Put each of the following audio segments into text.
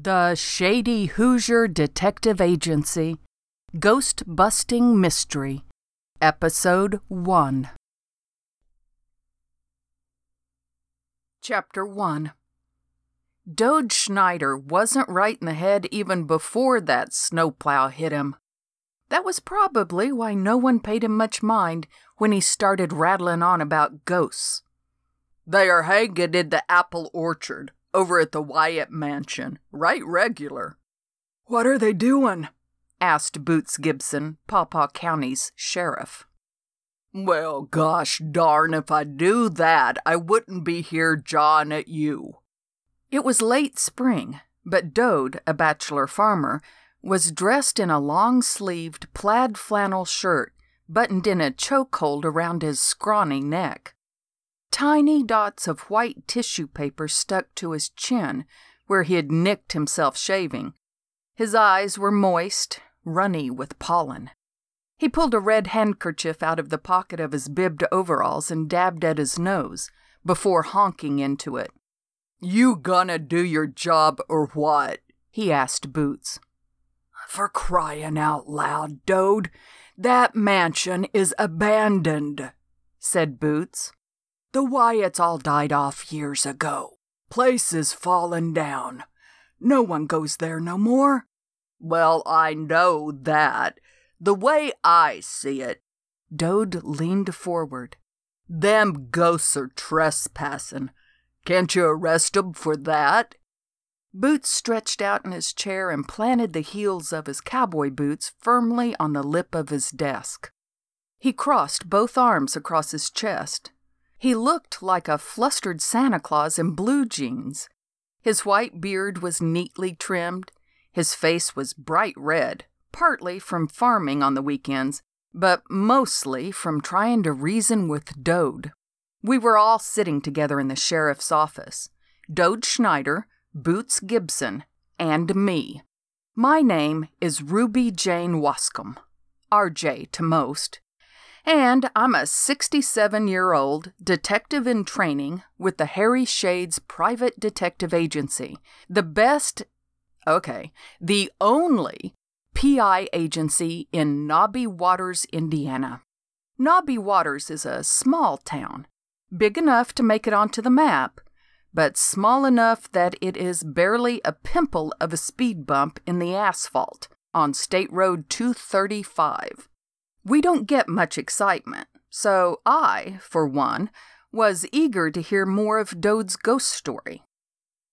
The Shady Hoosier Detective Agency. Ghost Busting Mystery, Episode 1. Chapter 1 Dode Schneider wasn't right in the head even before that snowplow hit him. That was probably why no one paid him much mind when he started rattling on about ghosts. They are hanging in the apple orchard over at the Wyatt mansion, right regular. What are they doing? asked Boots Gibson, Pawpaw County's sheriff. Well, gosh darn, if I do that, I wouldn't be here jawing at you. It was late spring, but Dode, a bachelor farmer, was dressed in a long sleeved plaid flannel shirt buttoned in a chokehold around his scrawny neck. Tiny dots of white tissue paper stuck to his chin, where he had nicked himself shaving. His eyes were moist, runny with pollen. He pulled a red handkerchief out of the pocket of his bibbed overalls and dabbed at his nose, before honking into it. You gonna do your job or what? he asked Boots. For crying out loud, Dode, that mansion is abandoned, said Boots. The Wyatts all died off years ago. Place is fallen down. No one goes there no more. Well, I know that. The way I see it, Dode leaned forward. Them ghosts are trespassing. Can't you arrest 'em for that? Boots stretched out in his chair and planted the heels of his cowboy boots firmly on the lip of his desk. He crossed both arms across his chest he looked like a flustered Santa Claus in blue jeans. His white beard was neatly trimmed. His face was bright red, partly from farming on the weekends, but mostly from trying to reason with Dode. We were all sitting together in the sheriff's office Dode Schneider, Boots Gibson, and me. My name is Ruby Jane Wascom, RJ to most, and I'm a 67 year old detective in training with the Harry Shades Private Detective Agency, the best, okay, the only PI agency in Knobby Waters, Indiana. Knobby Waters is a small town, big enough to make it onto the map, but small enough that it is barely a pimple of a speed bump in the asphalt on State Road 235. We don't get much excitement, so I, for one, was eager to hear more of Dode's ghost story.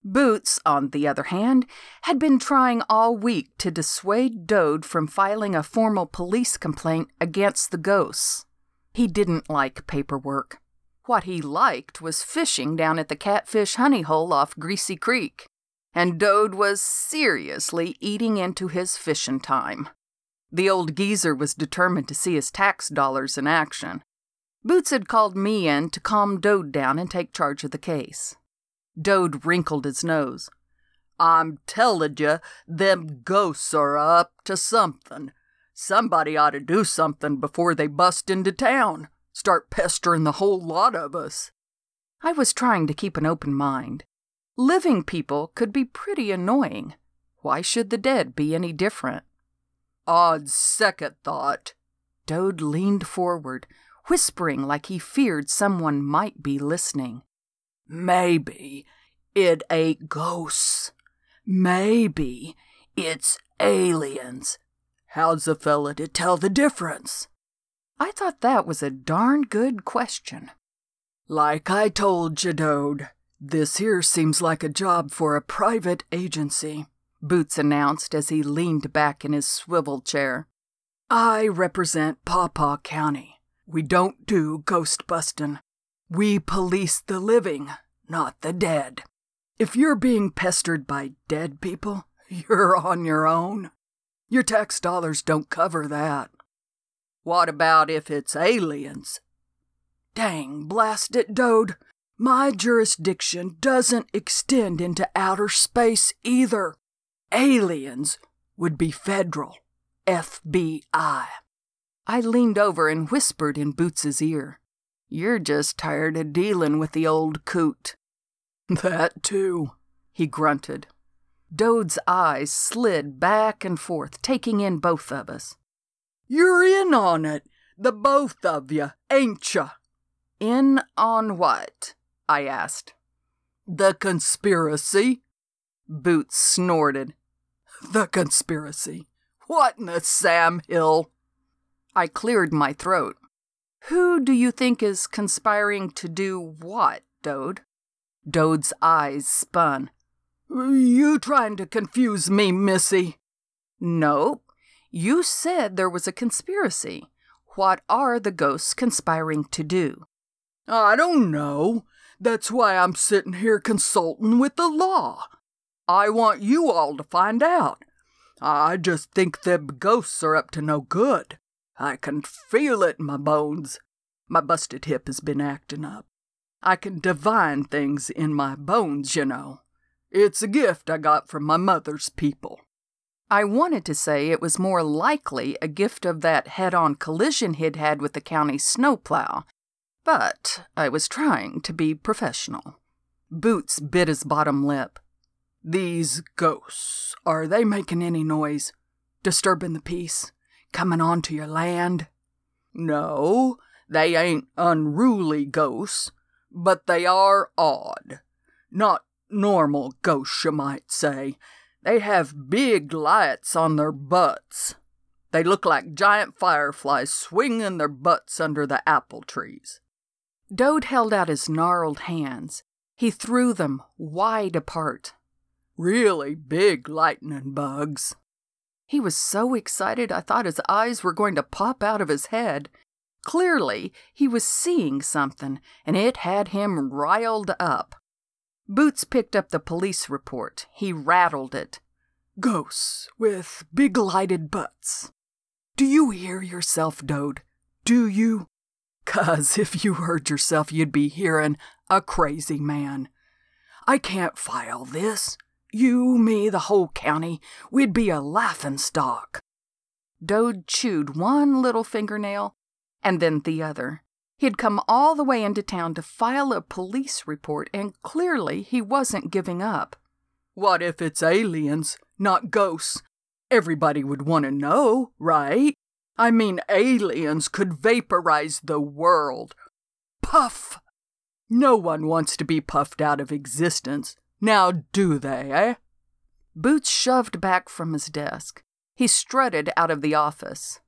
Boots, on the other hand, had been trying all week to dissuade Dode from filing a formal police complaint against the ghosts. He didn't like paperwork. What he liked was fishing down at the Catfish Honey Hole off Greasy Creek, and Dode was seriously eating into his fishing time. The old geezer was determined to see his tax dollars in action. Boots had called me in to calm Dode down and take charge of the case. Dode wrinkled his nose. I'm tellin' you, them ghosts are up to something. Somebody ought to do something before they bust into town, start pestering the whole lot of us. I was trying to keep an open mind. Living people could be pretty annoying. Why should the dead be any different? Odd second thought, Dode leaned forward, whispering like he feared someone might be listening. Maybe it ain't ghosts. Maybe it's aliens. How's a fella to tell the difference? I thought that was a darn good question. Like I told you, Dode, this here seems like a job for a private agency. Boots announced as he leaned back in his swivel chair. I represent Pawpaw County. We don't do ghost bustin'. We police the living, not the dead. If you're being pestered by dead people, you're on your own. Your tax dollars don't cover that. What about if it's aliens? Dang, blast it, Dode. My jurisdiction doesn't extend into outer space either. Aliens would be federal. FBI. I leaned over and whispered in Boots's ear. You're just tired of dealing with the old coot. That too, he grunted. Dode's eyes slid back and forth, taking in both of us. You're in on it, the both of you, ain't you? In on what? I asked. The conspiracy. Boots snorted. The conspiracy. What in the Sam Hill? I cleared my throat. Who do you think is conspiring to do what, Dode? Dode's eyes spun. You trying to confuse me, Missy? Nope. You said there was a conspiracy. What are the ghosts conspiring to do? I don't know. That's why I'm sitting here consulting with the law. I want you all to find out. I just think them ghosts are up to no good. I can feel it in my bones. My busted hip has been acting up. I can divine things in my bones, you know. It's a gift I got from my mother's people. I wanted to say it was more likely a gift of that head on collision he'd had with the county snowplow, but I was trying to be professional. Boots bit his bottom lip. These ghosts, are they making any noise? Disturbing the peace? Coming onto your land? No, they ain't unruly ghosts, but they are odd. Not normal ghosts, you might say. They have big lights on their butts. They look like giant fireflies swinging their butts under the apple trees. Dode held out his gnarled hands. He threw them wide apart. Really big lightning bugs. He was so excited I thought his eyes were going to pop out of his head. Clearly, he was seeing something, and it had him riled up. Boots picked up the police report. He rattled it. Ghosts with big lighted butts. Do you hear yourself, Dode? Do you? 'Cause if you heard yourself, you'd be hearing a crazy man. I can't file this. You, me, the whole county, we'd be a laughing stock. Dode chewed one little fingernail and then the other. He'd come all the way into town to file a police report, and clearly he wasn't giving up. What if it's aliens, not ghosts? Everybody would want to know, right? I mean, aliens could vaporize the world. Puff! No one wants to be puffed out of existence. Now do they, eh? Boots shoved back from his desk. He strutted out of the office.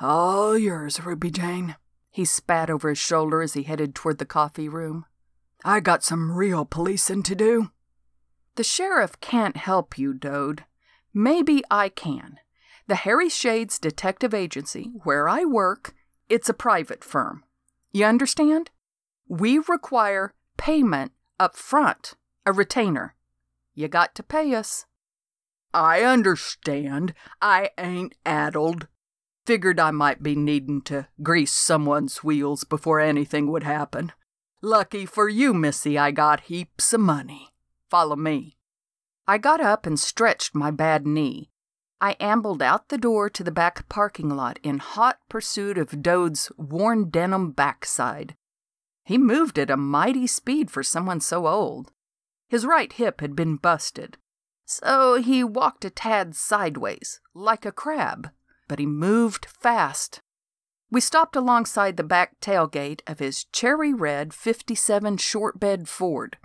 All yours, Ruby Jane. He spat over his shoulder as he headed toward the coffee room. I got some real policing to do. The sheriff can't help you, Dode. Maybe I can. The Harry Shades Detective Agency, where I work, it's a private firm. You understand? We require payment up front, a retainer. You got to pay us. I understand. I ain't addled. Figured I might be needing to grease someone's wheels before anything would happen. Lucky for you, Missy, I got heaps of money. Follow me. I got up and stretched my bad knee. I ambled out the door to the back parking lot in hot pursuit of Dode's worn denim backside. He moved at a mighty speed for someone so old. His right hip had been busted, so he walked a tad sideways, like a crab but he moved fast. We stopped alongside the back tailgate of his cherry red 57 short bed Ford.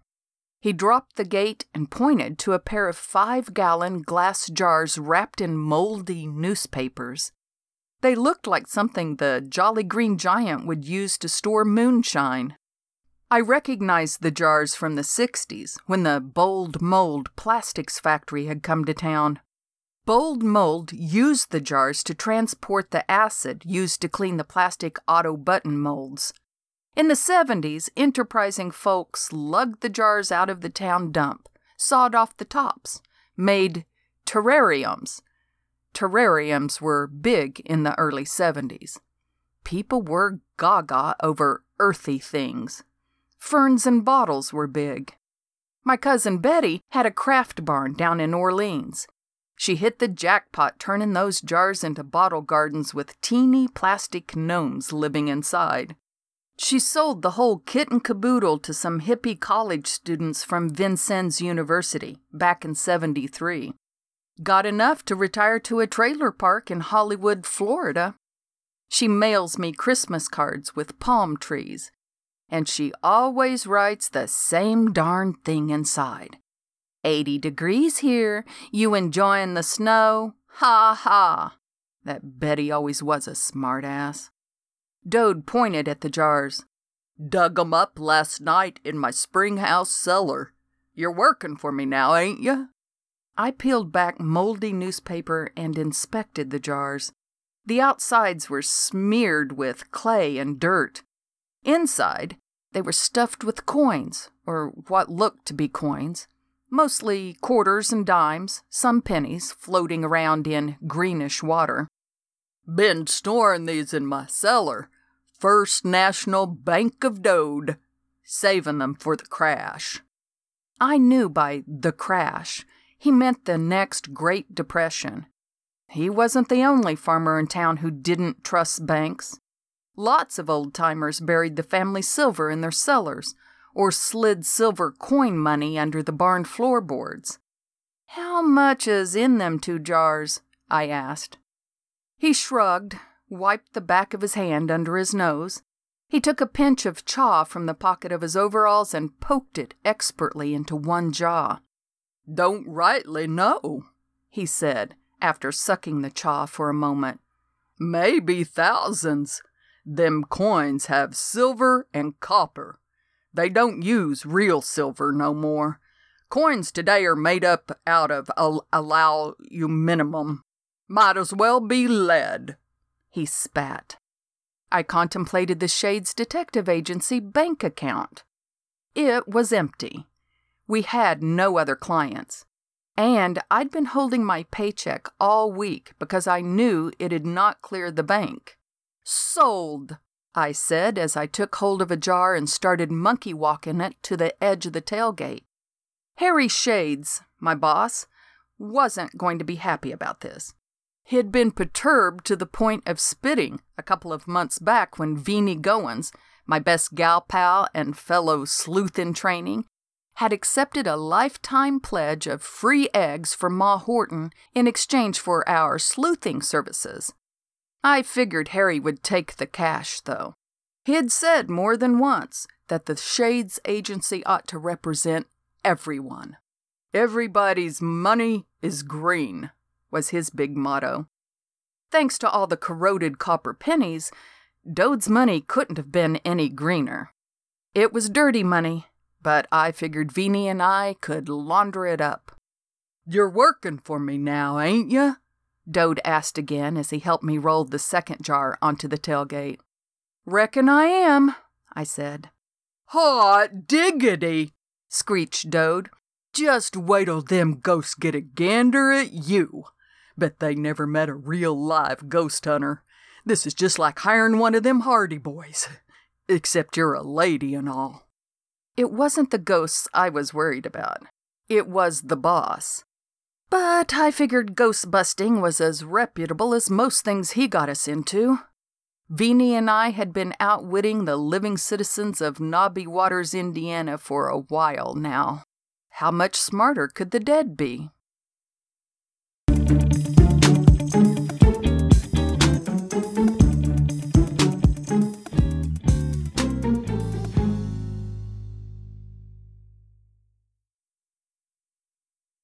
He dropped the gate and pointed to a pair of five gallon glass jars wrapped in moldy newspapers. They looked like something the Jolly Green Giant would use to store moonshine. I recognized the jars from the 60s when the Bold Mold plastics factory had come to town. Bold Mold used the jars to transport the acid used to clean the plastic auto button molds. In the 70s, enterprising folks lugged the jars out of the town dump, sawed off the tops, made terrariums. Terrariums were big in the early 70s. People were gaga over earthy things. Ferns and bottles were big. My cousin Betty had a craft barn down in Orleans. She hit the jackpot turning those jars into bottle gardens with teeny plastic gnomes living inside. She sold the whole kit and caboodle to some hippie college students from Vincennes University back in 73. Got enough to retire to a trailer park in Hollywood, Florida. She mails me Christmas cards with palm trees, and she always writes the same darn thing inside. 80 degrees here, you enjoying the snow? Ha ha! That Betty always was a smartass. Dode pointed at the jars. Dug 'em up last night in my spring house cellar. You're working for me now, ain't you? I peeled back moldy newspaper and inspected the jars. The outsides were smeared with clay and dirt. Inside, they were stuffed with coins, or what looked to be coins, mostly quarters and dimes, some pennies floating around in greenish water. Been storing these in my cellar. First National Bank of Dode. Saving them for the crash. I knew by the crash he meant the next Great Depression. He wasn't the only farmer in town who didn't trust banks. Lots of old timers buried the family silver in their cellars or slid silver coin money under the barn floorboards. How much is in them two jars? I asked. He shrugged, wiped the back of his hand under his nose. He took a pinch of chaw from the pocket of his overalls and poked it expertly into one jaw. Don't rightly know, he said, after sucking the chaw for a moment. Maybe thousands. Them coins have silver and copper. They don't use real silver no more. Coins today are made up out of al- aluminum. Might as well be lead. He spat. I contemplated the Shades Detective Agency bank account. It was empty. We had no other clients. And I'd been holding my paycheck all week because I knew it had not cleared the bank. Sold, I said as I took hold of a jar and started monkey walking it to the edge of the tailgate. Harry Shades, my boss, wasn't going to be happy about this. He'd been perturbed to the point of spitting a couple of months back when Veenie Goins, my best gal pal and fellow sleuth in training, had accepted a lifetime pledge of free eggs from Ma Horton in exchange for our sleuthing services. I figured Harry would take the cash, though. He'd said more than once that the Shades Agency ought to represent everyone. Everybody's money is green was his big motto. Thanks to all the corroded copper pennies, Dode's money couldn't have been any greener. It was dirty money, but I figured Veenie and I could launder it up. You're working for me now, ain't you? Dode asked again as he helped me roll the second jar onto the tailgate. Reckon I am, I said. Hot diggity, screeched Dode. Just wait till them ghosts get a gander at you. Bet they never met a real live ghost hunter. This is just like hiring one of them Hardy boys. Except you're a lady and all. It wasn't the ghosts I was worried about. It was the boss. But I figured ghost busting was as reputable as most things he got us into. Veenie and I had been outwitting the living citizens of Knobby Waters, Indiana for a while now. How much smarter could the dead be?